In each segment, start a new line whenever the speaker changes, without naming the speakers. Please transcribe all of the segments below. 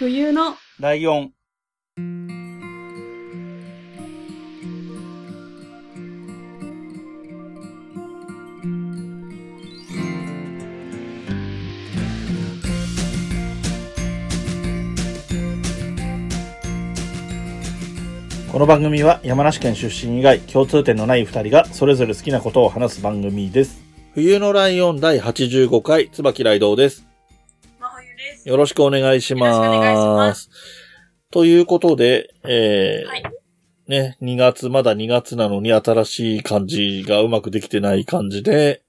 冬の
ライオン。この番組は山梨県出身以外共通点のない二人がそれぞれ好きなことを話す番組です。冬のライオン第85回、椿ライドウです。よろしくお願いします。
よろしくお願いします
ということで、えー
はい
ね、2月、まだ2月なのに新しい感じがうまくできてない感じで、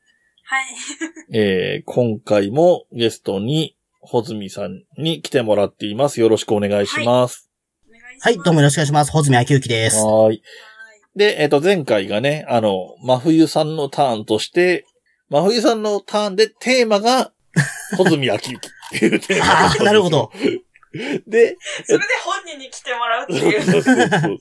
はい。
えー今回もゲストに、ほずみさんに来てもらっています。よろしくお願いします。
お願い。
はい、どうもよろしくお願いします。ほずみあきゆきです。
はーい。
はい。
で、えっ、と、前回がね、あの、真冬さんのターンとして、真冬さんのターンでテーマが、ほずみあきゆきっていうテーマ
ああ、なるほど。。
で、
それで本人に来てもらうっていう。
そうそうそう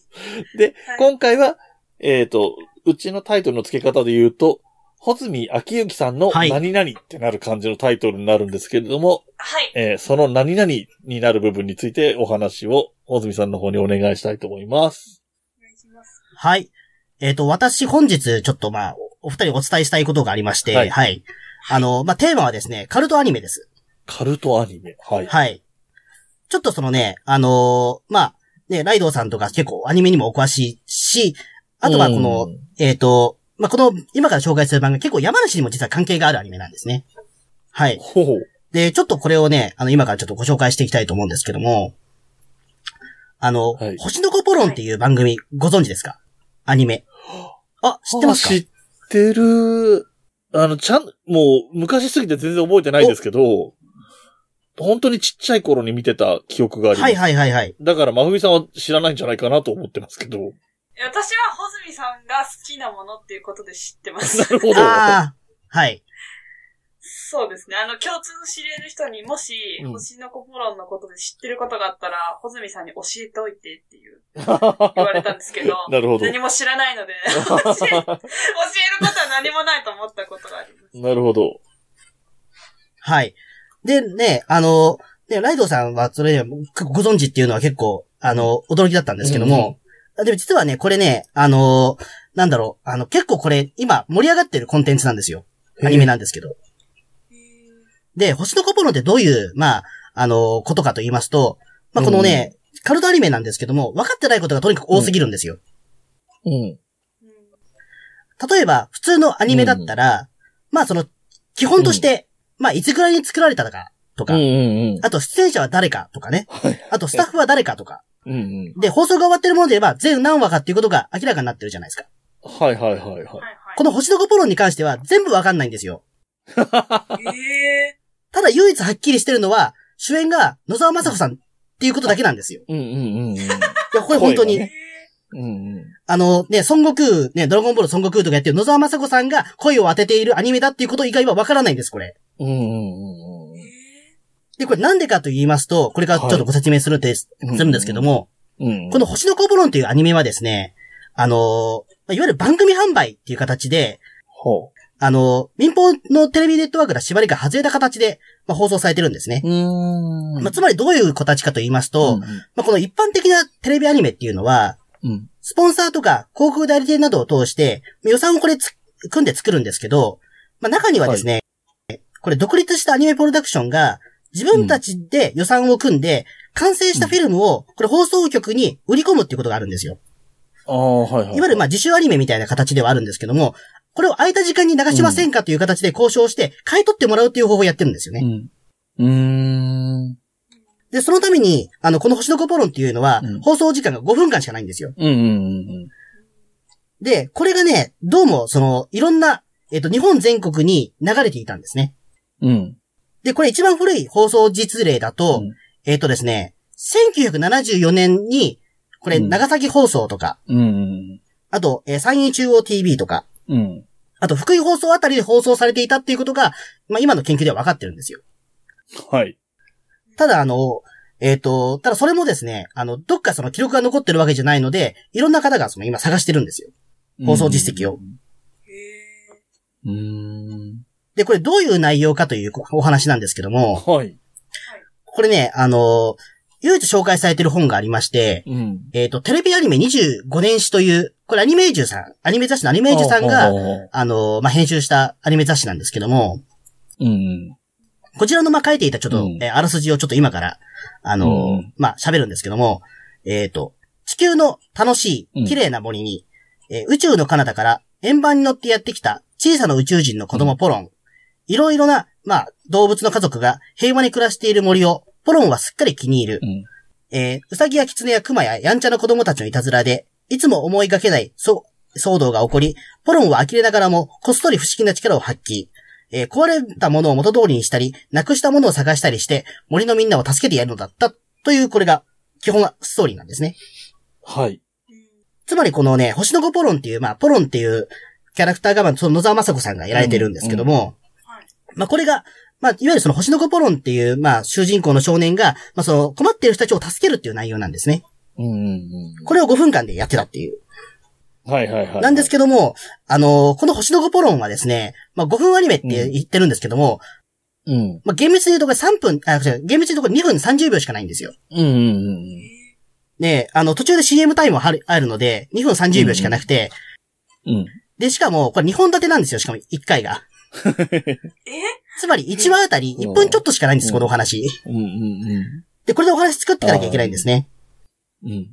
で、
はい
今回は、えっ、と、うちのタイトルの付け方で言うと、ほずみあきゆきさんの
はい
何々ってなる感じのタイトルになるんですけれども、
はい。
えーその何々になる部分についてお話を、ほずみさんの方にお願いしたいと思います。
お願いします。
はい。えっ、と、私本日、ちょっとまあ、おお二人にお伝えしたいことがありまして、
は
はいい。あの、まあ、テーマはですね、カルトアニメです。
カルトアニメ。はい。
はい。ちょっとそのね、あのーまあ、ね、ライドウさんとか結構アニメにもお詳しいし、あとはこの、
うん
えっ、と、まあ、この、今から紹介する番組結構山梨にも実は関係があるアニメなんですね。はい。
ほう。
で、ちょっとこれをね、あの、今からちょっとご紹介していきたいと思うんですけども、あの、
はい
星の子ポロンっていう番組ご存知ですか？アニメ。あ、知ってますか？
あ知ってる。あの、ちゃん、もう、昔すぎて全然覚えてないんですけど、本当にちっちゃい頃に見てた記憶があります。
はいはいはいはい。
だから、真冬さんは知らないんじゃないかなと思ってますけど。
私はホズミさんが好きなものっていうことで知ってます。
なるほど。
ああ、はい。
そうですね。あの、共通の知り合いの人にもし、
うん
星の子ポロンのことで知ってることがあったら、ホズミさんに教えておいてっていう、言われたんですけど、
なるほど。
何も知らないので、教え、教えることは何もないと思ったことがあります。
なるほど。
はい。で、ね、あの、ね、ライドさんはそれ、ご存知っていうのは結構、あの、驚きだったんですけども、でも実はね、これね、あの、なんだろう、あの、結構これ、今盛り上がってるコンテンツなんですよ。アニメなんですけど。で、星の子ポロンってどういう、まあ、あの、ことかと言いますと、まあ、このね、カルトアニメなんですけども、分かってないことがとにかく多すぎるんですよ。
うん。
うん
例えば、普通のアニメだったら、まあ、その、基本として、まあ、いつぐらいに作られたか、とか、
うんうんうん。
あと出演者は誰かとかね、
はい。
あとスタッフは誰かとか、
うんうん。
で、放送が終わってるもので言えば、全何話かっていうことが明らかになってるじゃないですか。
はいはいはいはい。
この星の子ポロンに関しては全部わかんないんですよ。
ええ
ただ唯一はっきりしてるのは、主演が野沢雅子さんっていうことだけなんですよ。
うんうんうんうん。
いや、これ本当に、
うんうん。
あのね、孫悟空、ね、ドラゴンボール孫悟空とかやってる野沢雅子さんが声を当てているアニメだっていうこと以外はわからないんです、これ。
うんうんうんうん。
で、これなんでかと言いますと、これからちょっとご説明するんです、
はい
するんですけども、
うん。
この星の子ポロンというアニメはですね、あのーいわゆる番組販売っていう形で、
ほ
あのー民放のテレビネットワークが縛りが外れた形で、まあ、放送されてるんですね。まあ、つまりどういう形かと言いますと、
うん
まあ、この一般的なテレビアニメっていうのは、
うん。
スポンサーとか広告代理店などを通して、予算をこれつ組んで作るんですけど、まあ、中にはですね、これ独立したアニメプロダクションが自分たちで予算を組んで、完成したフィルムを、これ放送局に売り込むっていうことがあるんですよ。
ああ、はいはい。
いわゆるまあ自主アニメみたいな形ではあるんですけども、これを空いた時間に流しませんかという形で交渉して、買い取ってもらうっていう方法をやってるんですよね。
うん。ん。
で、そのために、あの、この星の子ポロンっていうのは
うん、
放送時間が5分間しかないんですよ。
うんうんうん
で、これがね、どうも、その、いろんな、えっと、日本全国に流れていたんですね。
うん。うん。
で、これ一番古い放送実例だと、
うん
えっとですね、1974年に、これ、
うん
長崎放送とか、
うん。
あと、えー山陰中央 TV とか、
うん。
あと、福井放送あたりで放送されていたっていうことが、まあ、今の研究では分かってるんですよ。
はい。
ただ、あの、えっ、と、ただそれもですね、あの、どっかその記録が残ってるわけじゃないので、いろんな方がその今探してるんですよ。放送実績を。
うーん。
で、これどういう内容かというお話なんですけども、
はい。
これね、あの、唯一紹介されてる本がありまして、
うん。
えっ、と、テレビアニメ25年史という、これアニメージュさん、アニメ雑誌のアニメージュさんが、
が、
あの、まあ、編集したアニメ雑誌なんですけども、
うん。
こちらの、まあ、書いていたちょっと、
うん
えーあらすじをちょっと今から、あのまあ、喋るんですけども、えっ、と、地球の楽しい、
うん
綺麗な森に、えー宇宙の彼方から円盤に乗ってやってきた小さな宇宙人の子供ポロン。いろいろな、まあ、動物の家族が平和に暮らしている森を、ポロンはすっかり気に入る。
うん。
えー、うさぎやキツネやクマややんちゃな子供たちのいたずらで、いつも思いがけない、そう、騒動が起こり、ポロンは呆れながらも、こっそり不思議な力を発揮。えー壊れたものを元通りにしたり、なくしたものを探したりして、森のみんなを助けてやるのだった、という、これが、基本はストーリーなんですね。
はい。
つまりこのね、星の子ポロンっていう、まあ、ポロンっていうキャラクターが、まあ、その野沢雅子さんがやられてるんですけども、
はい
まあ、これが、まあ、いわゆるその星の子ポロンっていう、まあ、主人公の少年が、まあ、その困っている人たちを助けるっていう内容なんですね。
うんうんうん。
これを5分間でやってたっていう。
はいはいはい。
なんですけども、あのーこの星の子ポロンはですね、まあ、5分アニメって言ってるんですけども、
うん。
まあ、厳密に言うとこれ3分、あ、違う、厳密に言うとこれ2分30秒しかないんですよ。
うんうんうん。
で、あの、途中で CM タイムもあるあるので、2分30秒しかなくて、
うん。
で、しかも、これ2本立てなんですよ、しかも1回が。
え？
つまり1話あたり1分ちょっとしかないんです、
うん
このお話。
うんうん
で、これでお話作っていかなきゃいけないんですね。
うん。うん。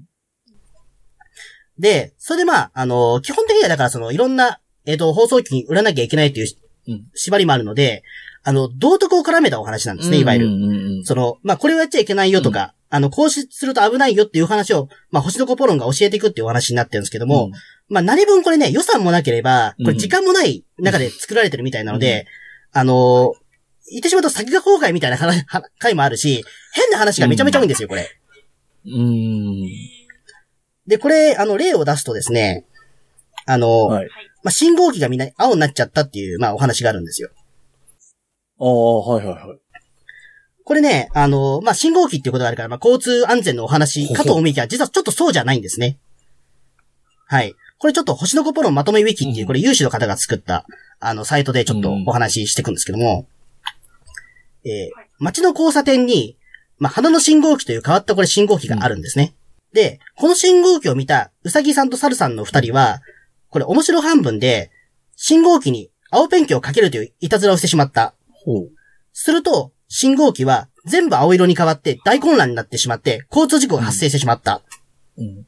で、それでまあ、あの、基本的にはだからその、いろんな、えっ、と、放送機に売らなきゃいけないという
うん
縛りもあるので、あの、道徳を絡めたお話なんですね、いわゆる。
うんうんうん。
その、まあ、これをやっちゃいけないよとか、あの、こうしすると危ないよっていう話を、まあ、星の子ポロンが教えていくっていうお話になってるんですけども、まあ、何分これね、予算もなければ、これ時間もない中で作られてるみたいなので、あのー言ってしまうと先が後悔みたいな話は回もあるし、変な話がめちゃめちゃ多いんですよ、これ。
うん。
で、これ、あの、例を出すとですね、あのー
はい。
まあ、信号機がみんな青になっちゃったっていう、まあ、お話があるんですよ。
ああ、はいはいはい。
これね、あのーまあ、信号機っていうことがあるから、まあ、交通安全のお話かと思いきや、実はちょっとそうじゃないんですね。はい。これちょっと星の子ポロンまとめウィキっていう、これ有志の方が作った、あの、サイトでちょっとお話ししていくんですけども、え街の交差点に、まあ、花の信号機という変わったこれ信号機があるんですね。で、この信号機を見たうさぎさんとサルさんの二人は、これ面白半分で、信号機に青ペンキをかけるといういたずらをしてしまった。
ほう。
すると、信号機は全部青色に変わって大混乱になってしまって、交通事故が発生してしまった。
うん。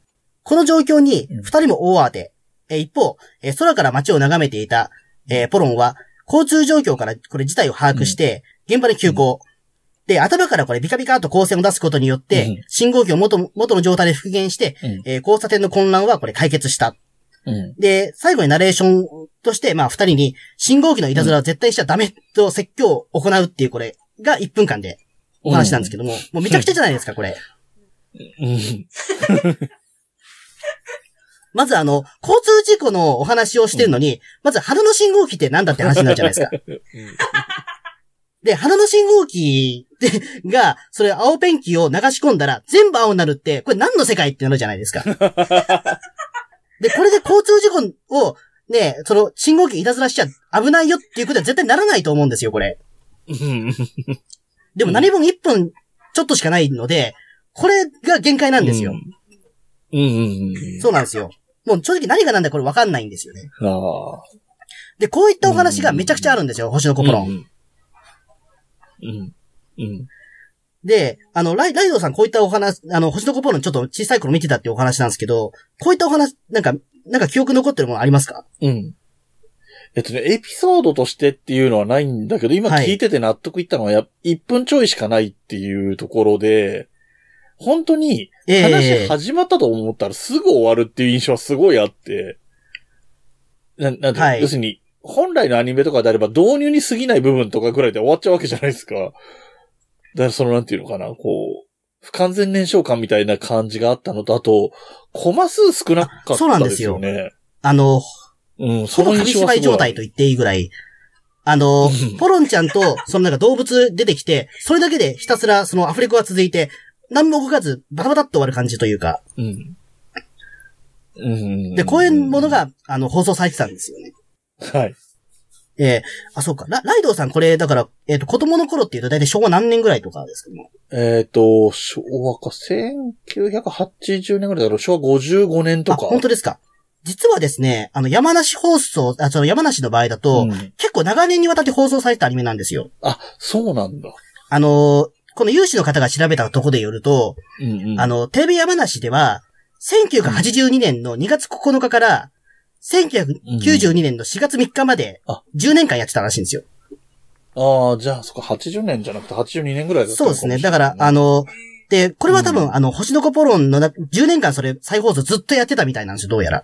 この状況に
うん、
二人も大慌て。えー一方、えー空から街を眺めていた、えーポロンは、交通状況からこれ事態を把握して、現場で急行。で、頭からこれビカビカと光線を出すことによって、
うん
信号機を元元の状態で復元して、
うん。
えー交差点の混乱はこれ解決した。
うん。
で、最後にナレーションとして、まあ二人に、信号機のいたずらは絶対しちゃダメと説教を行うっていうこれが1分間でお話なんですけども、もうめちゃくちゃじゃないですか、これ。
うん。
まずあの、交通事故のお話をしてるのに、まず花の信号機ってなんだって話になるじゃないですか。で、花の信号機でが、それ青ペンキを流し込んだら全部青になるって、これ何の世界ってなるじゃないですか。で、これで交通事故を、ね、その信号機いたずらしちゃ危ないよっていうことは絶対ならないと思うんですよ、これ。
うん。
でも何分1分ちょっとしかないので、これが限界なんですよ。
うんうんうん。
そうなんですよ。もう正直何がなんだかこれわかんないんですよね。
ああ。
で、こういったお話がめちゃくちゃあるんですよ、星の子ポロン。
うん。うん。うん。
で、あの、ライライドさんこういったお話、あの、星の子ポロンちょっと小さい頃見てたっていうお話なんですけど、こういったお話、なんか、なんか記憶残ってるものありますか？
うん。えっとね、エピソードとしてっていうのはないんだけど、今
はい
聞いてて納得いったのはや、1分ちょいしかないっていうところで、本当に
え
話
え
始まったと思ったらすぐ終わるっていう印象はすごいあって、な、なんて、
はい。
要するに、本来のアニメとかであれば導入に過ぎない部分とかぐらいで終わっちゃうわけじゃないですか。だからそのなんていうのかな、こう、不完全燃焼感みたいな感じがあったのと、あと、コマ数少なかった
そうなんで
ですす
よ。
よね。
あの、
うん、
ほぼ紙芝居状態と言っていいぐらい、あの
うん、
ポロンちゃんと、そのなんか動物出てきて、それだけでひたすらそのアフレコが続いて、何も動かず、バタバタっと終わる感じというか、
うん。うん。
で、こういうもの、が、あの、放送されてたんですよね。
はい。
ええあ、そうか。ラライドウさんこれ、だから、えっ、と、子供の頃っていうと大体昭和何年ぐらいとかですか？ね。
えっ、と、昭和か、1980年ぐらいだから、昭和55年と
あ、
か。
本当ですか。実はですね、あの、山梨放送、あ、その山梨の場合だと、
うん
結構長年にわたって放送されたアニメなんですよ。
あ、そうなんだ。
あのーこの有志の方が調べたとこでよると、
うんうん。
あの、テレビ山梨では、1982年の2月9日から、1992年の4月3日まで
あ、
10年間やってたらしいんですよ。
ああ、じゃあ、そこ80年じゃなくて82年ぐらいだった
そうですね。だから、あの、で、これは多分、
うん
あの、星の子ポロンのな10年間それ再放送ずっとやってたみたいなんですよ、どうやら。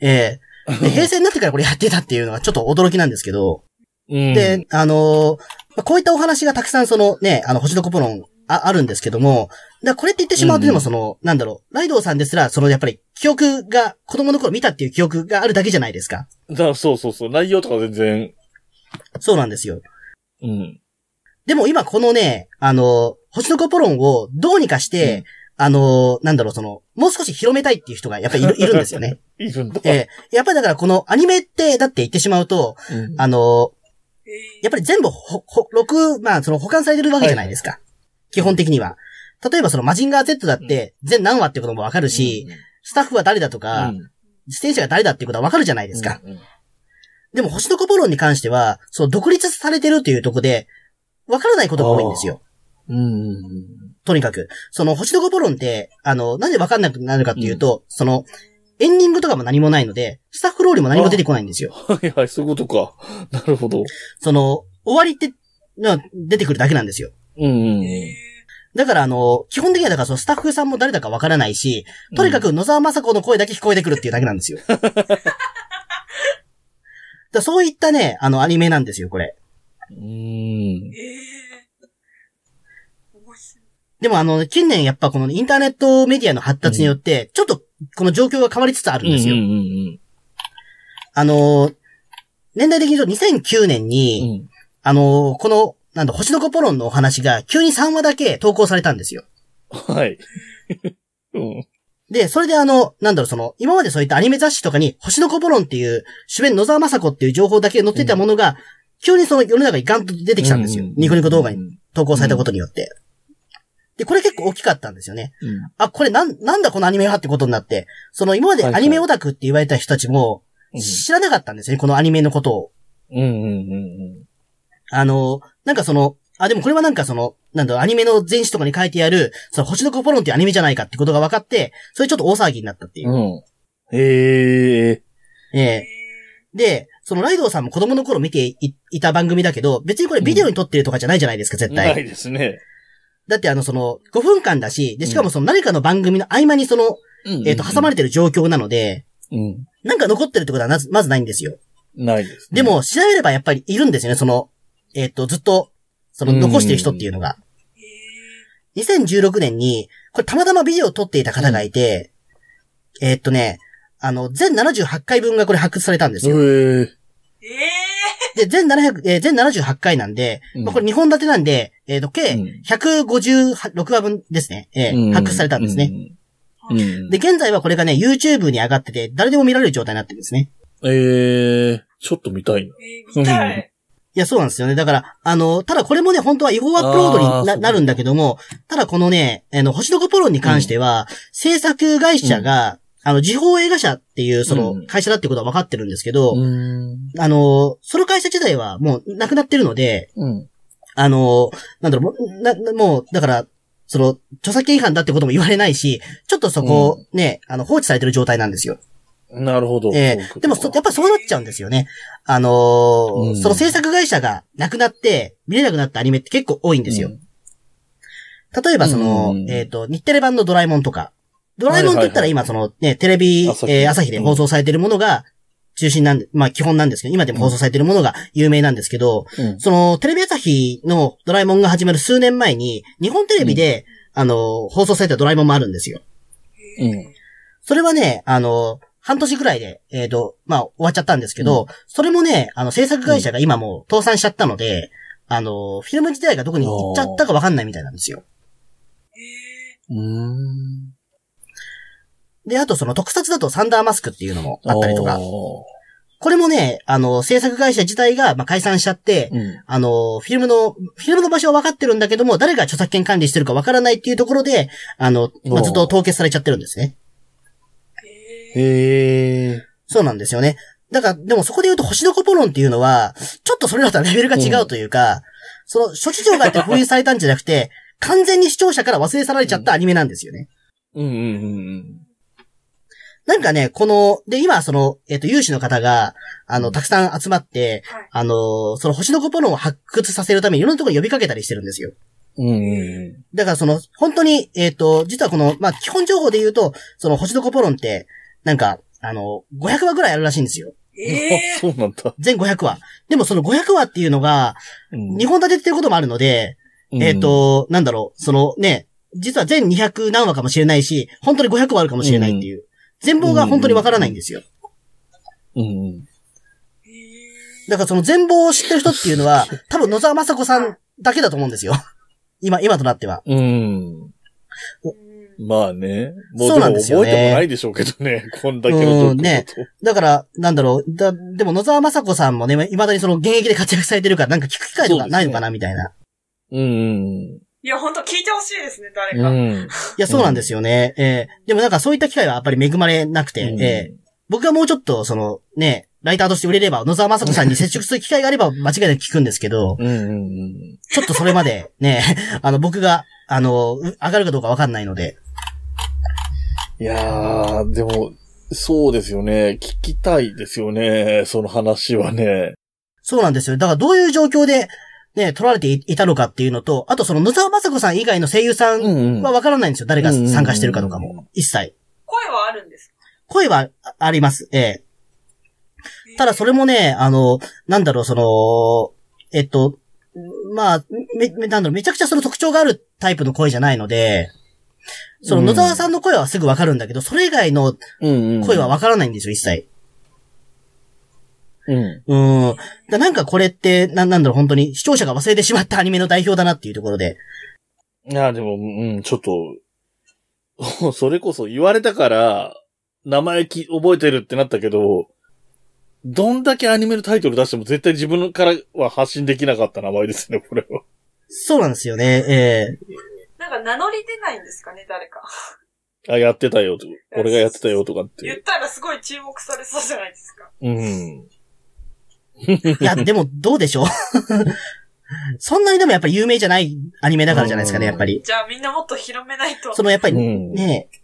ええで 平成になってからこれやってたっていうのはちょっと驚きなんですけど、
うん、
で、あのーまあこういったお話がたくさんそのね、あの、星の子ポロンああるんですけども、だこれって言ってしまうと
うん
でもその、なんだろう、ライドウさんですら、そのやっぱり記憶が、子供の頃見たっていう記憶があるだけじゃないですか。
だそうそうそう。内容とか全然、
そうなんですよ。
うん。
でも今このね、あの、星の子ポロンをどうにかして、あの、なんだろう、その、もう少し広めたいっていう人がやっぱりいる いるんですよね。
いるんだ。
えーやっぱりだからこのアニメって、だって言ってしまうと、
うん
あの、
え
やっぱり全部ほ、ほ、録、まあ、その保管されてるわけじゃないですか。基本的には。例えばそのマジンガー Z だって、全何話ってこともわかるし、スタッフは誰だとか、
うん
出演者が誰だっていうことはわかるじゃないですか。。
うん
でも、星の子ポロンに関しては、その独立されてるというところで、わからないことが多いんですよ。
うんうん
とにかく。その、星の子ポロンって、あの、なんでわかんなくなるかっていうと、その、エンディングとかも何もないので、スタッフロールも何も出てこないんですよ。
はいはい、そういうことか。なるほど。
その、終わりって、の出てくるだけなんですよ。
うんうん
だからあの、基本的にはだからそのスタッフさんも誰だかわからないし、とにかく野沢雅子の声だけ聞こえてくるっていうだけなんですよ。だからそういったね、あのアニメなんですよ、これ。
うん。
でもあの、近年やっぱこのインターネットメディアの発達によって、ちょっとこの状況が変わりつつあるんですよ。
うんうん
あの、年代的に言うと2009年
う
に、
ん。
あの、この、なんだ、星の子ポロンのお話が急に3話だけ投稿されたんですよ。
はい。うん。
で、それであの、なんだろう、その、今までそういったアニメ雑誌とかに、星の子ポロンっていう、主演野沢雅子っていう情報だけ載ってたものが、急にその世の中にガンと出てきたんですよ。ニコニコ動画に投稿されたことによって。で、これ結構大きかったんですよね。
うん。
あ、これなん、なんだこのアニメはってことになって、その今までアニメオタクって言われた人たちも、知らなかったんですよね、このアニメのことを。
うんうんうん
あの、なんかその、あ、でもこれはなんかその、なんだろう、アニメの前史とかに書いてある、その星の子ポロンっていうアニメじゃないかってことが分かって、それちょっと大騒ぎになったっていうう。
ん。うん。へえ。
ええで、そのライドウさんも子供の頃見ていいた番組だけど、別にこれビデオに撮ってるとかじゃないじゃないですか、絶対。
ないですね。
だってあの、その、5分間だし、で、しかもその何かの番組の合間にその、えっ、と、挟ま
れ
れてる状況なので、
うん。
なんか残ってるってことはまず、まずないんですよ。
ないですね。
で、も、調べればやっぱりいるんですよね、その、えっ、と、ずっと、その、残してる人っていうのが。
え
2016年に、これたまたまビデオを撮っていた方がいて、えっとね、あの、全78回分がこれ発掘されたんですよ。
へえ。
ー、え
で、全700、えー全78回なんで、
うん
まあ、これ2本立てなんで、えっ、と、計
うん
156話分ですね。えー発掘されたんですね。
うん。うん。
で、現在はこれがね、YouTube に上がってて、誰でも見られる状態になってるんですね。
ええ、ちょっと見たいな。
ー、えー、見たい。
いや、そうなんですよね。だから、あの、ただこれもね、本当は違法アップロードにななるんだけども、ただこのね、あの、星の子ポロンに関しては、制作会社が、あの、時報映画社っていう、その
う、ん
会社だってことは分かってるんですけど、
ん。
あの、その会社自体はもうなくなってるので、
うん。
あの、なんだろう、もうな、なもう、だから、その、著作権違反だってことも言われないし、ちょっとそこ、ね、あの、放置されてる状態なんですよ。
なるほど。
ええでもそ、やっぱそうなっちゃうんですよね。あのー
うん
その制作会社がなくなって、見れなくなったアニメって結構多いんですよ。例えばその、
うん
えっ、と、日テレ版のドラえもんとか。ドラえもんって言ったら今その、ね、テレビ、えー朝日で放送されてるものが中心なんで、まあ基本なんですけど、今でも放送されてるものが有名なんですけど、
うん。
その、テレビ朝日のドラえもんが始まる数年前に、日本テレビで、あの、放送されたドラえもんもあるんですよ。
うん。
それはね、あの、半年くらいで、えっ、と、まあ、終わっちゃったんですけど、それもね、あの、制作会社が今もう倒産しちゃったので、あの、フィルム自体がどこに行っちゃったかわかんないみたいなんですよ。
え
うん。
で、あとその特撮だとサンダーマスクっていうのもあったりとか、これもね、あの、制作会社自体が、まあ、解散しちゃって、
うん。
あの、フィルムの、フィルムの場所は分かってるんだけども、誰が著作権管理してるか分からないっていうところで、あの、まあ、ずっと凍結されちゃってるんですね。
へ
え。
そうなんですよね。だから、でもそこで言うと、星の子ポロンっていうのは、ちょっとそれらとはレベルが違うというか、その、諸事情があって封印されたんじゃなくて、完全に視聴者から忘れ去られちゃったアニメなんですよね。
うんうんうん
なんかね、この、で、今、その、えっ、と、有志の方が、あの、たくさん集まって、
はい。
あの、その星の子ポロンを発掘させるためにいろんなところに呼びかけたりしてるんですよ。
うん。うんうん
だからその、本当に、えっ、と、実はこの、まあ、基本情報で言うと、その星の子ポロンって、なんか、あの、500話ぐらいあるらしいんですよ。
え
あ、そうなんだ。
全500話。でもその500話っていうのが、
うん
2本立てっていうこともあるので、えっ、、と、なんだろう、そのね、実は全200何話かもしれないし、本当に500話あるかもしれないっていう。全貌が本当にわからないんですよ。
うん
だからその全貌を知ってる人っていうのは、多分野沢雅子さんだけだと思うんですよ。今、今となっては。
うん。まあね。もう
そうなんですよね
覚えてもないでしょうけどね。こんだけの状況
うんね
だ
から、なんだろう、だ、でも野沢雅子さんもね、未だにその現役で活躍されてるから、なんか聞く機会とかないのかな、みたいな。
うんうん
いや、ほんと聞いてほしいですね、誰
うん。
か。
うん。
いや、そうなんですよね。えーでもなんかそういった機会はやっぱり恵まれなくて、
うん
えー僕がもうちょっと、その、ね、ライターとして売れれば、野沢雅子さんに接触する機会があれば間違いなく聞くんですけど、
うんうんうん。
ちょっとそれまで、ね、あの、僕が、あの、う上がるかどうかわかんないので。
いやー、でも、そうですよね。聞きたいですよね。その話はね。
そうなんですよ。だからどういう状況で、ね、撮られていいたのかっていうのと、あとその野沢雅子さん以外の声優さんはわからないんですよ。誰が参加してるかとかも。一切。
声はあるんですか？
声はああります。ええ。ただそれもね、あの、なんだろう、その、えっと、まあ、め、め、なんだろう、めちゃくちゃその特徴があるタイプの声じゃないので、その野沢さんの声はすぐわかるんだけど、それ以外の。声はわからないんですよ、一切。
うん。
うん。だなんかこれって、な、なんだろう、本当に視聴者が忘れてしまったアニメの代表だなっていうところで。
いや、でも、うん、ちょっと、それこそ言われたから、名前き覚えてるってなったけど、どんだけアニメのタイトル出しても絶対自分からは発信できなかった名前ですね、これは。
そうなんですよね、ええ
なんか名乗り出ないんですかね、誰か。
あ、やってたよと。俺がやってたよとかっ。
言ってたらすごい注目されそうじゃないですか。
うん。
いや、でも、どうでしょう そんなにでもやっぱり有名じゃないアニメだからじゃないですかね、やっぱり。
じゃあみんなもっと広めないと。
そのやっぱり、
うん。
ねえ。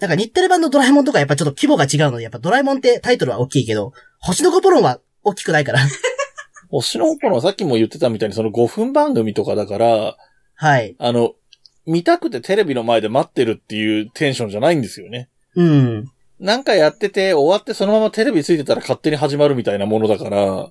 なんか日テレ版のドラえもんとかやっぱちょっと規模が違うので、やっぱドラえもんってタイトルは大きいけど、星の子ポロンは大きくないから。
星の子のさっきも言ってたみたいにその5分番組とかだから、
はい。
あの、見たくてテレビの前で待ってるっていうテンションじゃないんですよね。
うん。
なんかやってて、終わってそのままテレビついてたら勝手に始まるみたいなものだから、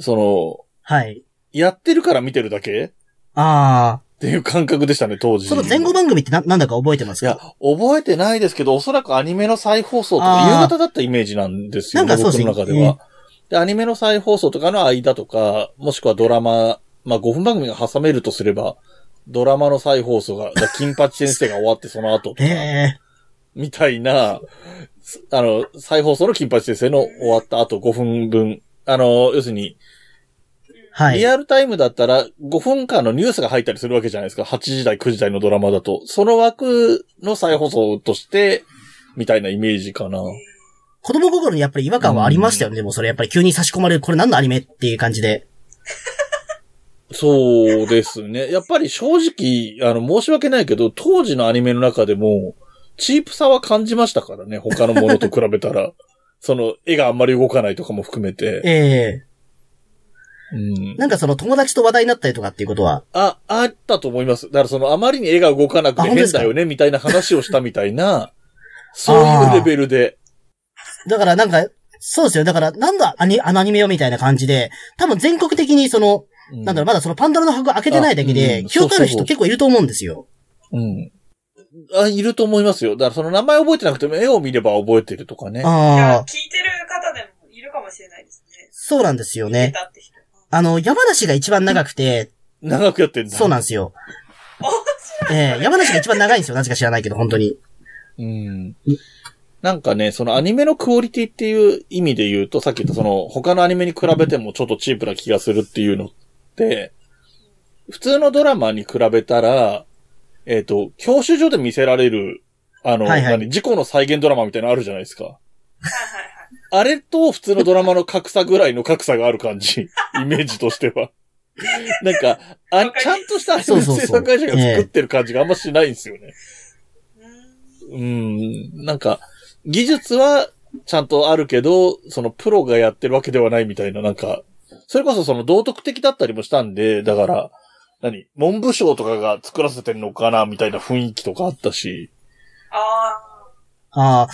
その、
はい。
やってるから見てるだけ？
あ
っていう感覚でしたね、当
あ。
時。
その前後番組ってな、なんだか覚えてます
いや
か、
覚えてないですけど、おそらくアニメの再放送とか、
あー
夕方だったイメージなんですよね、
なんかそうですね
僕の中では。で、アニメの再放送とかの間とか、もしくはドラマ、まあ5分番組が挟めるとすれば、ドラマの再放送が、だ金八先生が終わってその後とか、
ええ
みたいな、あの、再放送の金八先生の終わった後5分分、あの、要するに、
はい
リ。アルタイムだったら5分間のニュースが入ったりするわけじゃないですか。8時台、9時台のドラマだと。その枠の再放送として、みたいなイメージかな。
子供心にやっぱり違和感はありましたよね。でもそれやっぱり急に差し込まれる、これ何のアニメっていう感じで。
そうですね。やっぱり正直、あの、申し訳ないけど、当時のアニメの中でも、チープさは感じましたからね。他のものと比べたら。その、絵があんまり動かないとかも含めて。
ええ
うん。
なんかその友達と話題になったりとかっていうことは、
あ、あったと思います。だからその、あまりに絵が動かなくて変だよね、みたいな話をしたみたいな、そういうレベルで。
だからなんか、そうですよ。だから、なんだアニ、あのアニメよみたいな感じで、多分全国的にその、
う
なんだろう、まだそのパンドラの箱開けてないだけ
あ
で、
うん
記憶ある人結構いると思うんですよ。
うん。あ、いると思いますよ。だからその名前覚えてなくても絵を見れば覚えてるとかね。
いや、
ああ、
聞いてる方でもいるかもしれないですね。
そうなんですよね。
たって人。
あの、山梨が一番長くて、
長くやってんだ。
そうなんですよ。
面白い。
ええ山梨が一番長いんですよ。なぜか知らないけど、本当に。
うん。なんかね、そのアニメのクオリティっていう意味で言うと、さっき言ったその他のアニメに比べてもちょっとチープな気がするっていうのって、普通のドラマに比べたら、えっ、と、教習所で見せられる、あの、
はいはい
何、事故の再現ドラマみたいなのあるじゃないですか。
はいはいはい。
あれと普通のドラマの格差ぐらいの格差がある感じ。イメージとしては。なんか、あちゃんとした制作会社が作ってる感じがあんましないんですよね。
うーん
うん、なんか、技術はちゃんとあるけど、そのプロがやってるわけではないみたいな、なんか、それこそその道徳的だったりもしたんで、だから、何？文部省とかが作らせてんのかなみたいな雰囲気とかあったし。
あ
ああ。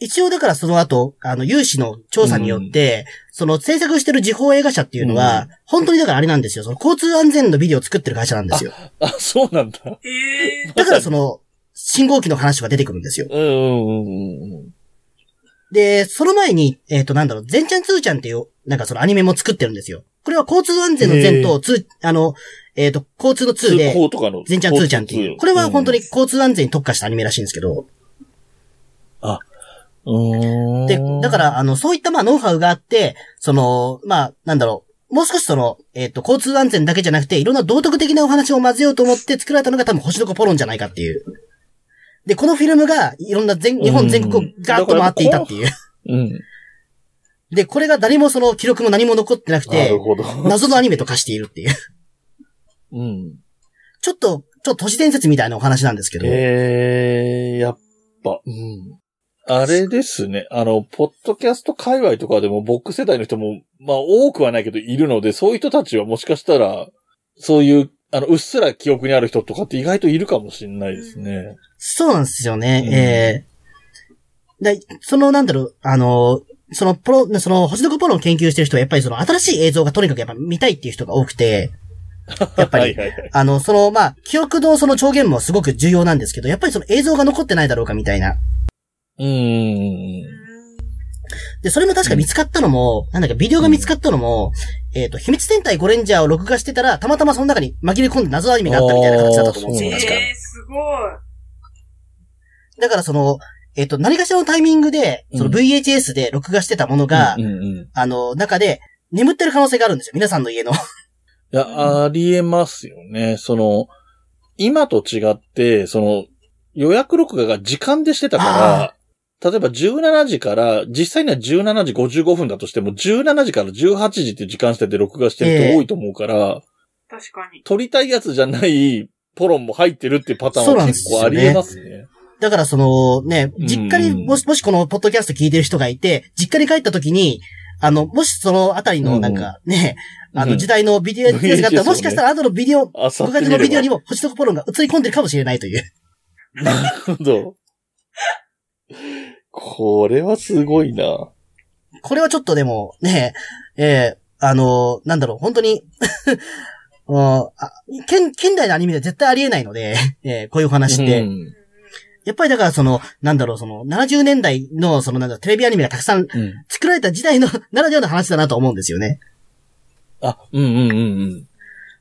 一応だからその後、あの、有志の調査によって、その制作してる時報映画社っていうのは、
うん
本当にだからあれなんですよ。その交通安全のビデオを作ってる会社なんですよ。
あ、そうなんだ。
あ。へえ。
だからその、信号機の話が出てくるんですよ。
うんうんうんうん。
で、その前に、えっ、と、なんだろう、全ちゃんつーちゃんっていう、なんかそのアニメも作ってるんですよ。これは交通安全の全と、つあの、えっ、と、交通の通
通
で、
行とかの。
全ちゃんつーちゃんっていう。これは本当に交通安全に特化したアニメらしいんですけど、
うん。
で、だから、あの、そういった、まあ、ノウハウがあって、その、まあ、なんだろう、もう少しその、えっ、と、交通安全だけじゃなくて、いろんな道徳的なお話を混ぜようと思って作られたのが多分星の子ポロンじゃないかっていう。で、このフィルムが、いろんな全、日本全国をガーッと回っていたっていう。
うん。
で、これが誰もその記録も何も残ってなくて。謎のアニメと化しているっていう。
うん。
ちょっと、ちょっと都市伝説みたいなお話なんですけど。
ええやっぱ、うん。あれですね。あの、ポッドキャスト界隈とかでも僕世代の人も、まあ多くはないけどいるので、そういう人たちはもしかしたら、そういう、あの、うっすら記憶にある人とかって意外といるかもしれないですね。
そうなんですよね。
うん
ええで、その、なんだろう、あの、その、プロ、その、星の子ポロを研究してる人は、やっぱりその、新しい映像がとにかくやっぱ見たいっていう人が多くて、やっぱり
はいはいはい。
あの、その、まあ、記憶のその超限もすごく重要なんですけど、やっぱりその映像が残ってないだろうかみたいな。
うーん。
で、それも確か見つかったのも、なんだっけ、ビデオが見つかったのも、えっ、と、秘密戦隊ゴレンジャーを録画してたら、たまたまその中に紛れ込んで謎アニメがあったみたいな形だったと思うんですよ、確か。
ええ、すごい。
だからその、えっ、と、何かしらのタイミングで、その
うん
VHS で録画してたものが、
うんうんうん。
あの、中で、眠ってる可能性があるんですよ。皆さんの家の。
いや、ありえますよね。その、今と違って、その、予約録画が時間でしてたから、例えば17時から、実際には17時55分だとしても、17時から18時っていう時間してて録画してる人多いと思うから、
確かに。
撮りたいやつじゃないポロンも入ってるっていうパターンは結構ありえますね。
だからその、ね、実家
うん
にもし、もしこのポッドキャスト聞いてる人がいて、実家に帰った時に、あの、もしそのあたりのなんかね、あの
うん
時代のビデオやつがあったら、もしかしたら後のビデオ、ご家庭のビデオにも星とコポロンが映り込んでるかもしれないという。
なるほど。これはすごいな。
これはちょっとでも、ね、ええあの、なんだろう、本当に、現、現代のアニメでは絶対ありえないので、えーこういうお話って。
うん
やっぱりだからその、なんだろう、その、70年代の、その、なんだろうテレビアニメがたくさん
うん。
作られた時代の、ならではの話だなと思うんですよね。
あ、うんうんうん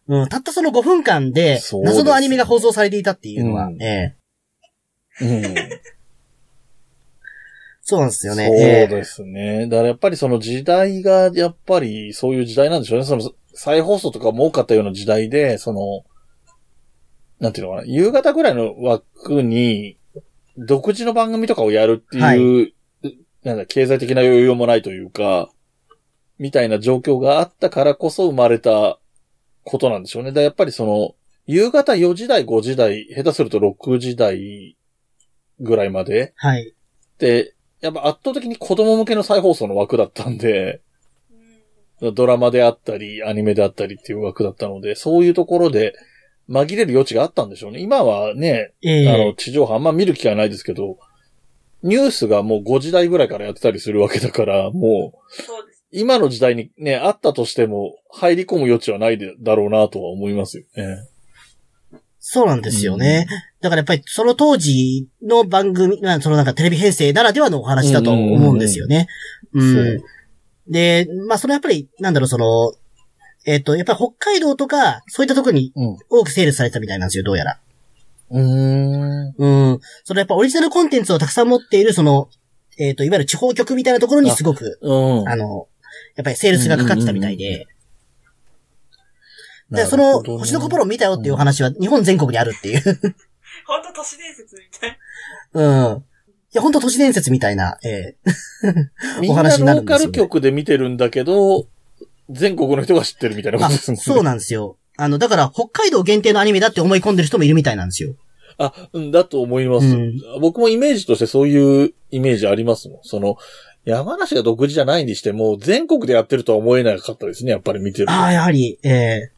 うん。
うん、たったその5分間で謎のアニメが放送されていたっていうのは、
うん
ええ
うん。
そうなんですよね。
そう
ええ
ですね。だからやっぱりその時代が、やっぱりそういう時代なんでしょうね。その再放送とかも多かったような時代で、その、なんていうのかな、夕方ぐらいの枠に、独自の番組とかをやるっていう、なんだ、経済的な余裕もないというか、みたいな状況があったからこそ生まれたことなんでしょうね。だからやっぱりその、夕方4時台、5時台、下手すると6時台ぐらいまで、
はい。
で、やっぱ圧倒的に子供向けの再放送の枠だったんで、
うん
ドラマであったり、アニメであったりっていう枠だったので、そういうところで紛れる余地があったんでしょうね。今はね、
ええ
あの、地上波あんま見る機会ないですけど、ニュースがもう5時台ぐらいからやってたりするわけだから、もう。今の時代にね、あったとしても入り込む余地はないでだろうなとは思いますよね。
そうなんですよね。だからやっぱりその当時の番組、まあそのなんかテレビ編成ならではのお話だと思うんですよね。う
うん
ん。で、まあそれやっぱり、なんだろう、その、えっ、と、やっぱり北海道とか、そういったところに
うん。
多くセールスされてたみたいなんですよ、どうやら。
うーん。
うん。そのやっぱオリジナルコンテンツをたくさん持っている、その、えっ、と、いわゆる地方局みたいなところにすごく、
うん。
あの、やっぱりセールスがかかってたみたいで、で、その、
なるほどね
星の子ポロン見たよっていうお話は日本全国にあるっていう。
ほんと都市伝説みたい。
うん。いや、本当都市伝説みたいな、え
みんな
お話になるんですよね
ローカル局で見てるんだけど、全国の人が知ってるみたいなことですもんね。
そうなんですよ。あの、だから、北海道限定のアニメだって思い込んでる人もいるみたいなんですよ。
あ、うんだと思います、
うん
僕もイメージとしてそういうイメージありますもん。その、山梨が独自じゃないにしても、全国でやってるとは思えなかったですね、やっぱり見てると。
ああ、やはり、え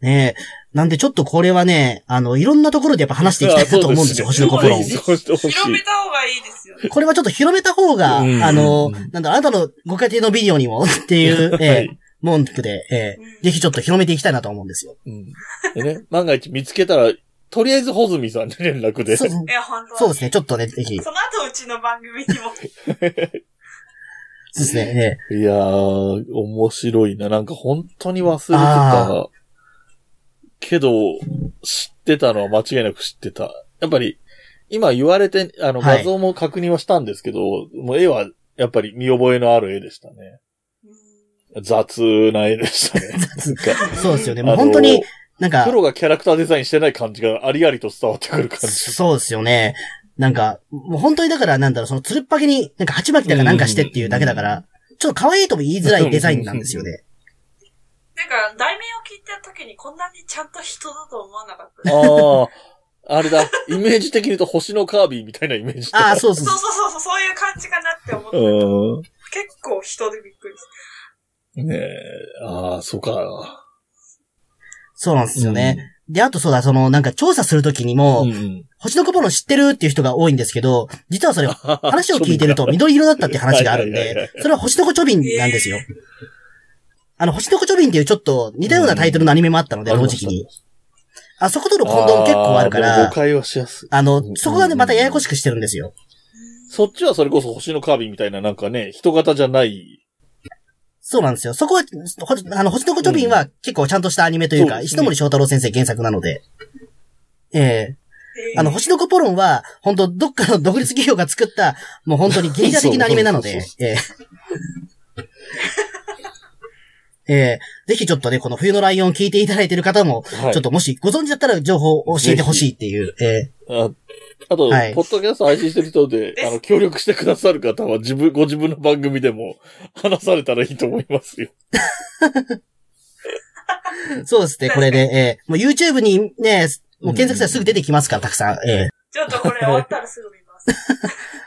ー、ねえ。なんでちょっとこれはね、あの、いろんなところでやっぱ話していきたいなと思うんですよ、星の子ポロン。
そうしてほしい。
広めた方がいいですよね。
これはちょっと広めた方が、
うん
あの、なんだ、あなたのご家庭のビデオにもっていう、えー
はい
文句で、えー
うん
ぜひちょっと広めていきたいなと思うんですよ。
うん。でね、万が一見つけたら、とりあえずホズミさんに連絡で。
そう
いや、本当に
そうですね、ちょっとね、ぜひ。そ
その後うちの番組にも。
うですね、え
いやー、面白いな。なんか本当に忘れて
あ
た。けど、知ってたのは間違いなく知ってた。やっぱり、今言われて、あの、
はい
画像も確認はしたんですけど、もう絵は、やっぱり見覚えのある絵でしたね。雑な絵でしたね。なんか
え そうですよね。もう本当に、なんか
プ、ロがキャラクターデザインしてない感じがありありと伝わってくる感じ。
そうですよね。なんか、もう本当にだからなんだろう、そのつるっぱげに、なんか鉢巻きだかなんかしてっていうだけだから、ちょっと可愛いとも言いづらいデザインなんですよね。
なんか、題名を聞いた時にこんなにちゃんと人だと思わなかった。
ああ、あれだ。イメージ的に言うと星のカービィみたいなイメージだ
ああ、そうそ
そううそうそうそう、そういう感じかなって思った。
う
結構人でびっくりし
ん。ねえ。ああ、そうか。
そうなんですよね。で、あとそうだ、その、なんか調査するときにも、
うん。
星の子ポロン知ってるっていう人が多いんですけど、実はそれ、話を聞いてると緑色だったっていう話があるんでそれは星の子チョビンなんですよ。あの、星の子チョビンっていうちょっと似たようなタイトルのアニメもあったので、同時期に。あそことの混同も結構あるか
ーでも誤
ら、
解はしやすい。
あの
う、ん
そこがね、またややこしくしてるんですよ。
そっちはそれこそ星のカービィみたいななんかね、人型じゃない。
そうなんですよ。そこは、ほあの、星の子チョビンは結構ちゃんとしたアニメというか、石ノ森章太郎先生原作なので、ええ
た。
あの、星の子ポロンは、本当どっかの独立企業が作った、もう本当にゲリラ的なアニメなので
そう、
ええええぜひちょっとね、この冬のライオンを聞いていただいている方も、
はい。
ちょっともしご存知だったら情報を教えてほしいっていう、ええ
ああと、
はい。
ポッドキャスト配信してる人で、あの、協力してくださる方は自分、ご自分の番組でも話されたらいいと思いますよ。
そうですね、これで、ええもう YouTube にね、もう検索したらすぐ出てきますから、たくさん。ええ
ちょっとこれ終わったらすぐ見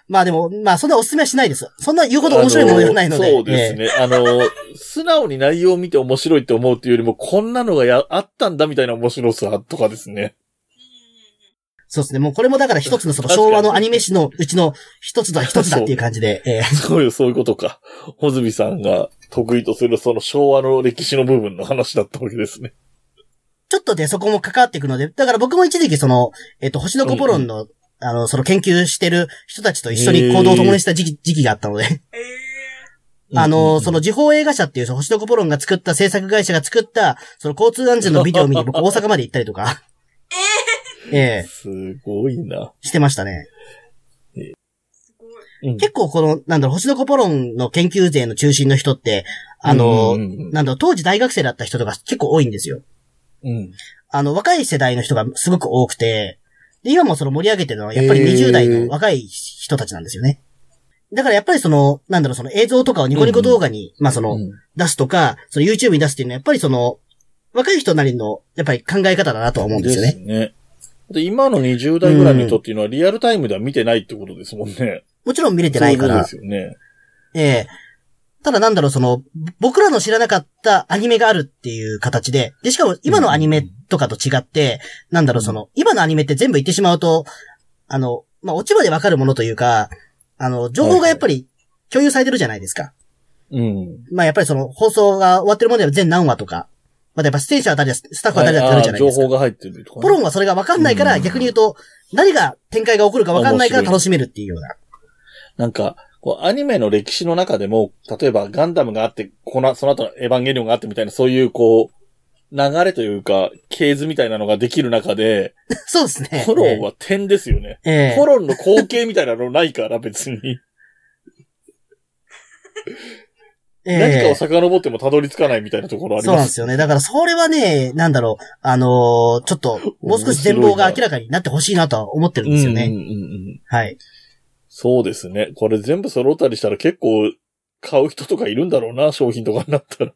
ま
あでも、まあそんなおすすめはしないです。そんな言うほど面白いものではないので。
あそうですね。あの、素直に内容を見て面白いって思うっていうよりも、こんなのがや、あったんだみたいな面白さとかですね。
そうですね。もうこれもだから一つのその昭和のアニメ史のうちの一つだ、一つだっていう感じで、ええ
そういう、そういうことか。ホズミさんが得意とするその昭和の歴史の部分の話だったわけですね。
ちょっとでそこも関わっていくので、だから僕も一時期その、えっ、と、星の子ポロンの、あの、その研究してる人たちと一緒に行動を共にした時期時期があったので、
え
あの、そ
の、
の時報映画社っていう、星の子ポロンが作った制作会社が作った、その交通安全のビデオを見に僕 大阪まで行ったりとか、ええ
すごいな。
してましたね。
ー、すごい。
うん
結構この、なんだろう、星の子ポロンの研究勢の中心の人って、あの、なんだろう、当時大学生だった人とか結構多いんですよ。
うん。
あの、若い世代の人がすごく多くて、で、今もその盛り上げてるのは、やっぱり
へー
20代の若い人たちなんですよね。だからやっぱりその、なんだろう、その映像とかをニコニコ動画に、まあその、
うん
出すとか、その YouTube に出すっていうのは、やっぱりその、若い人なりの、やっぱり考え方だなとは思うんですよね。
ね。で、今の20代ぐらいの人っていうのはリアルタイムでは見てないってことですもんね。
もちろん見れてないから
そうですよね。
ええただなんだろう、その、僕らの知らなかったアニメがあるっていう形で、で、しかも今のアニメとかと違って、なんだろう、その、今のアニメって全部言ってしまうと、あの、まあ、落ちまでわかるものというか、あの、情報がやっぱり共有されてるじゃないですか。
うん。
まあ、やっぱりその、放送が終わってるものでは全何話とか、まあ、やっぱ出演者あたりは、スタッフあたりだってあるじゃないですか。
情報が入ってるとかね、
ポロンはそれがわかんないから、
うん
逆に言うと、何が展開が起こるかわかんないから楽しめるっていうような。
なんか、こう、アニメの歴史の中でも、例えばガンダムがあって、この、その後のエヴァンゲリオンがあってみたいな、そういう、こう、流れというか、系図みたいなのができる中で、
そうですね。
コロンは点ですよね。
ええ
コロンの光景みたいなのないから、別に。
ええ
何かを遡ってもたどり着かないみたいなところあります。
そうなんですよね。だからそれはね、なんだろう、あのーちょっと、もう少し全貌が明らかになってほしいなとは思ってるんですよね。
うんうんうんうん。
はい。
そうですね。これ全部揃ったりしたら結構買う人とかいるんだろうな、商品とかになったら。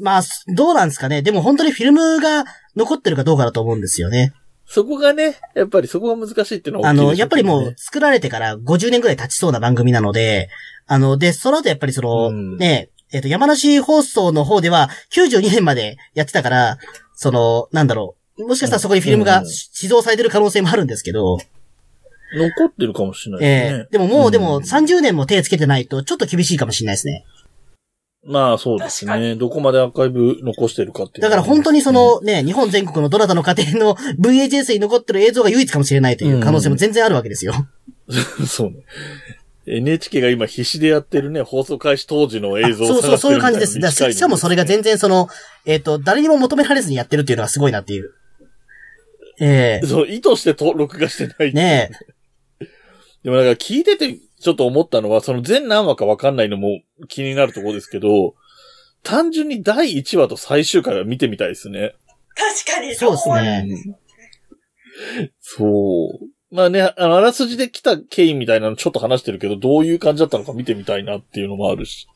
まあ、どうなんですかね。でも本当にフィルムが残ってるかどうかだと思うんですよね。
そこがね、やっぱりそこが難しいっていうのは
あの、やっぱりもう作られてから50年くらい経ちそうな番組なので、あの、で、その後やっぱりその、
うん
ね、えっ、と、山梨放送の方では92年までやってたから、その、なんだろう。もしかしたらそこにフィルムが
うん
指導されてる可能性もあるんですけど、
残ってるかもしれない
え
ですね。
えでももう、でも
ん
30年も手つけてないとちょっと厳しいかもしれないですね。
まあそうです
確か
ね。どこまでアーカイブ残してるかっていう
だから本当にそのね、日本全国のどなたの家庭の VHS に残ってる映像が唯一かもしれないという可能性も全然あるわけですよ。
そうね。NHK が今必死でやってるね、放送開始当時の映像を
そうそう、そういう感じです。だからしかもそれが全然その、えっ、と、誰にも求められずにやってるっていうのはすごいなっていう。ええ
そう、意図してと録画してない。
ね
でもだから聞いててちょっと思ったのは、その全何話かわかんないのも気になるところですけど、単純に第1話と最終回は見てみたいですね。
確かに。
そうですね
そう。まあね、あの、あらすじで来た経緯みたいなのちょっと話してるけど、どういう感じだったのか見てみたいなっていうのもあるし。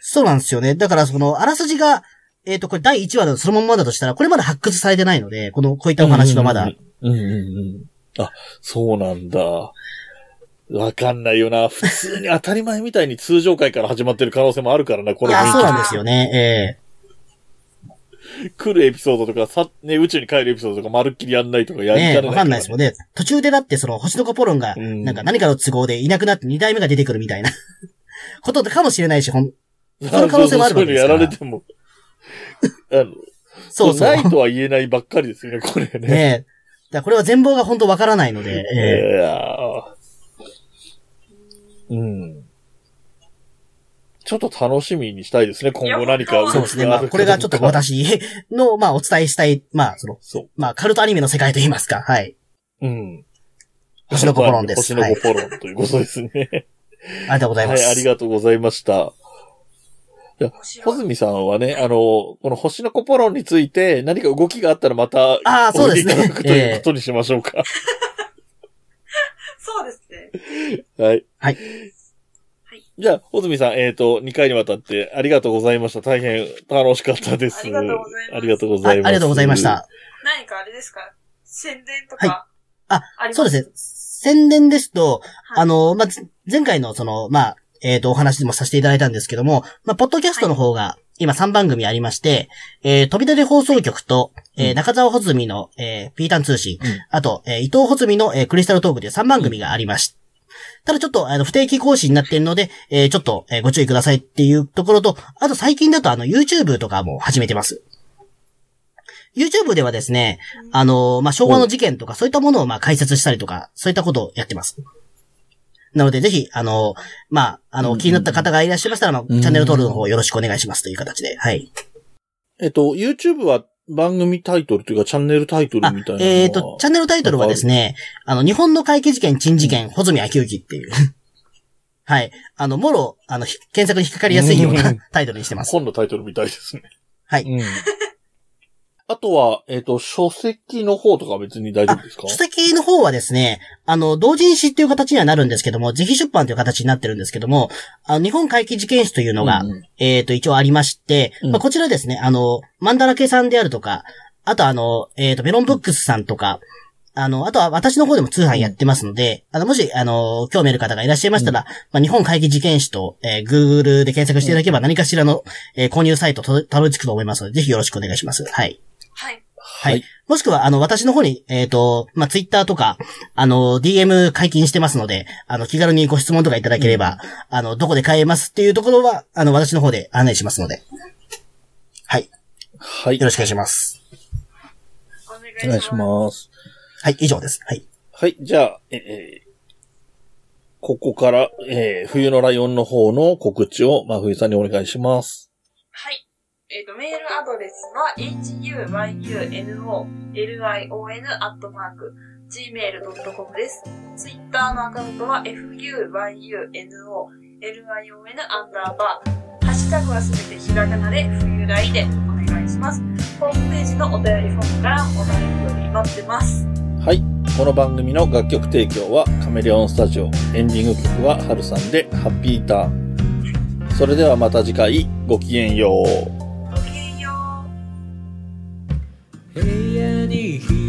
そうなんですよね。だからその、あらすじが、えっ、と、これ第1話だとそのまんまだとしたら、これまだ発掘されてないので、この、こういったお話のまだ。
うんうんうん。あ、そうなんだ。わかんないよな。普通に当たり前みたいに通常回から始まってる可能性もあるからな、こ
いや、
の雰囲気
そうなんですよね。
来るエピソードとか、さ、ね、宇宙に帰るエピソードとか、まるっきりやんないとか
え
やりかねない
ええわかんないですもんね。途中でだってその、星の子ポロンが、
うん
なんか何かの都合でいなくなって2代目が出てくるみたいな、ことかもしれないし、ほん、
そ
その可能性もあるわけですから
そうやられても。あの、
そうそう。
ないとは言えないばっかりですよね、これね。
ねえ。だこれは全貌が本当わからないので、ええ
ーうん。ちょっと楽しみにしたいですね、今後何か動きがある。
そうですね。まあ、これがちょっと私の、まあ、お伝えしたい、まあ、その、
そう。
まあ、カルトアニメの世界といいますか、はい。
うん。
星の子ポロンです
星の子ポロンということですね。
ありがとうございます。
はい、ありがとうございました。
面
ホ
白い
ズミさんはね、あの、この星の子ポロンについて何か動きがあったらまた、
ああそうですね
おいていただくということにしましょうか。
そうですね。
はい。
はい。
じゃあ、ホズミさん、えっ、と、2回にわたってありがとうございました。大変楽しかったです。
ありがとうございます
ありがとうご
あ
ざいます。
ありがとうございまし。た。
何かあれですか？宣伝と
はい
か。
あ
あ
そうですね。宣伝ですと、
はい
あの、まあ、前回のその、まあ、えっ、と、お話でもさせていただいたんですけども、まあ、ポッドキャストの方が、今3番組ありまして、えー、飛び出で放送局と、えー
うん
中澤穂積の、えー、ピータン通信、
うん
あと、えー伊藤穂積の、えークリスタルトークで3番組がありましただちょっと、あの、不定期更新になっているので、えーちょっと、えーご注意くださいっていうところと、あと最近だとあの、YouTube とかも始めてます。YouTube ではですね、あの、まあ、昭和の事件とかそういったものをまあ解説したりとか、そういったことをやってます。なので、ぜひ、あの、まあ、あの、
うん
気になった方がいらっしゃいましたら、まあ、
うん
チャンネル登録の方よろしくお願いしますという形で、はい。
えっと、YouTube は番組タイトルというかチャンネルタイトル
あ
みたいなのは。
えっ、と、チャンネルタイトルはですね、あの、日本の怪奇事件、珍事件、穂積秋之っていう。はい。あの、もろ、あの、ひ検索に引っかかりやすいよう
う
なんタイトルにしてます。
本のタイトルみたいですね。
はい。
うん。あとは、えっ、と、書籍の方とか別に大丈夫ですか？
書籍の方はですね、あの、同人誌っていう形にはなるんですけども、ぜひ出版という形になってるんですけども、あの日本怪奇事件史というのが、
うんうん。
えっ、と、一応ありまして、
うん。
まあ、こちらですね、あの、マンダラケさんであるとか、あとあの、えっ、と、メロンブックスさんとか、あの、あとは私の方でも通販やってますので、あの、もし、あの、興味ある方がいらっしゃいましたら、まあ、日本怪奇事件史と、えー、Google で検索していただければ何かしらの、えー購入サイトとたどり着くと思いますので、ぜひよろしくお願いします。はい。
はい。
はい。もしくは、あの、私の方に、えっ、と、まあ、ツイッターとか、あの、DM 解禁してますので、あの、気軽にご質問とかいただければ、あの、どこで買えますっていうところは、あの、私の方で案内しますので。はい。
はい
よ。ろしくお願いします。
お願い
し
します。
はい、以上です。はい。
はい、じゃあ、ええーここから、えー冬のライオンの方の告知を、まあ、冬さんにお願いします。
はい。えっ、と、メールアドレスは huyunolion.gmail.com です。ツイッターのアカウントは fuyunolion アンダーバー。ハッシュタグはすべてひらがなで冬来でお願いします。ホームページのお便りフォームからお便り待ってます。
はい。この番組の楽曲提供はカメレオンスタジオ。エンディング曲はハルさんでハッピーターン。それではまた次回ごきげんよう。
部屋に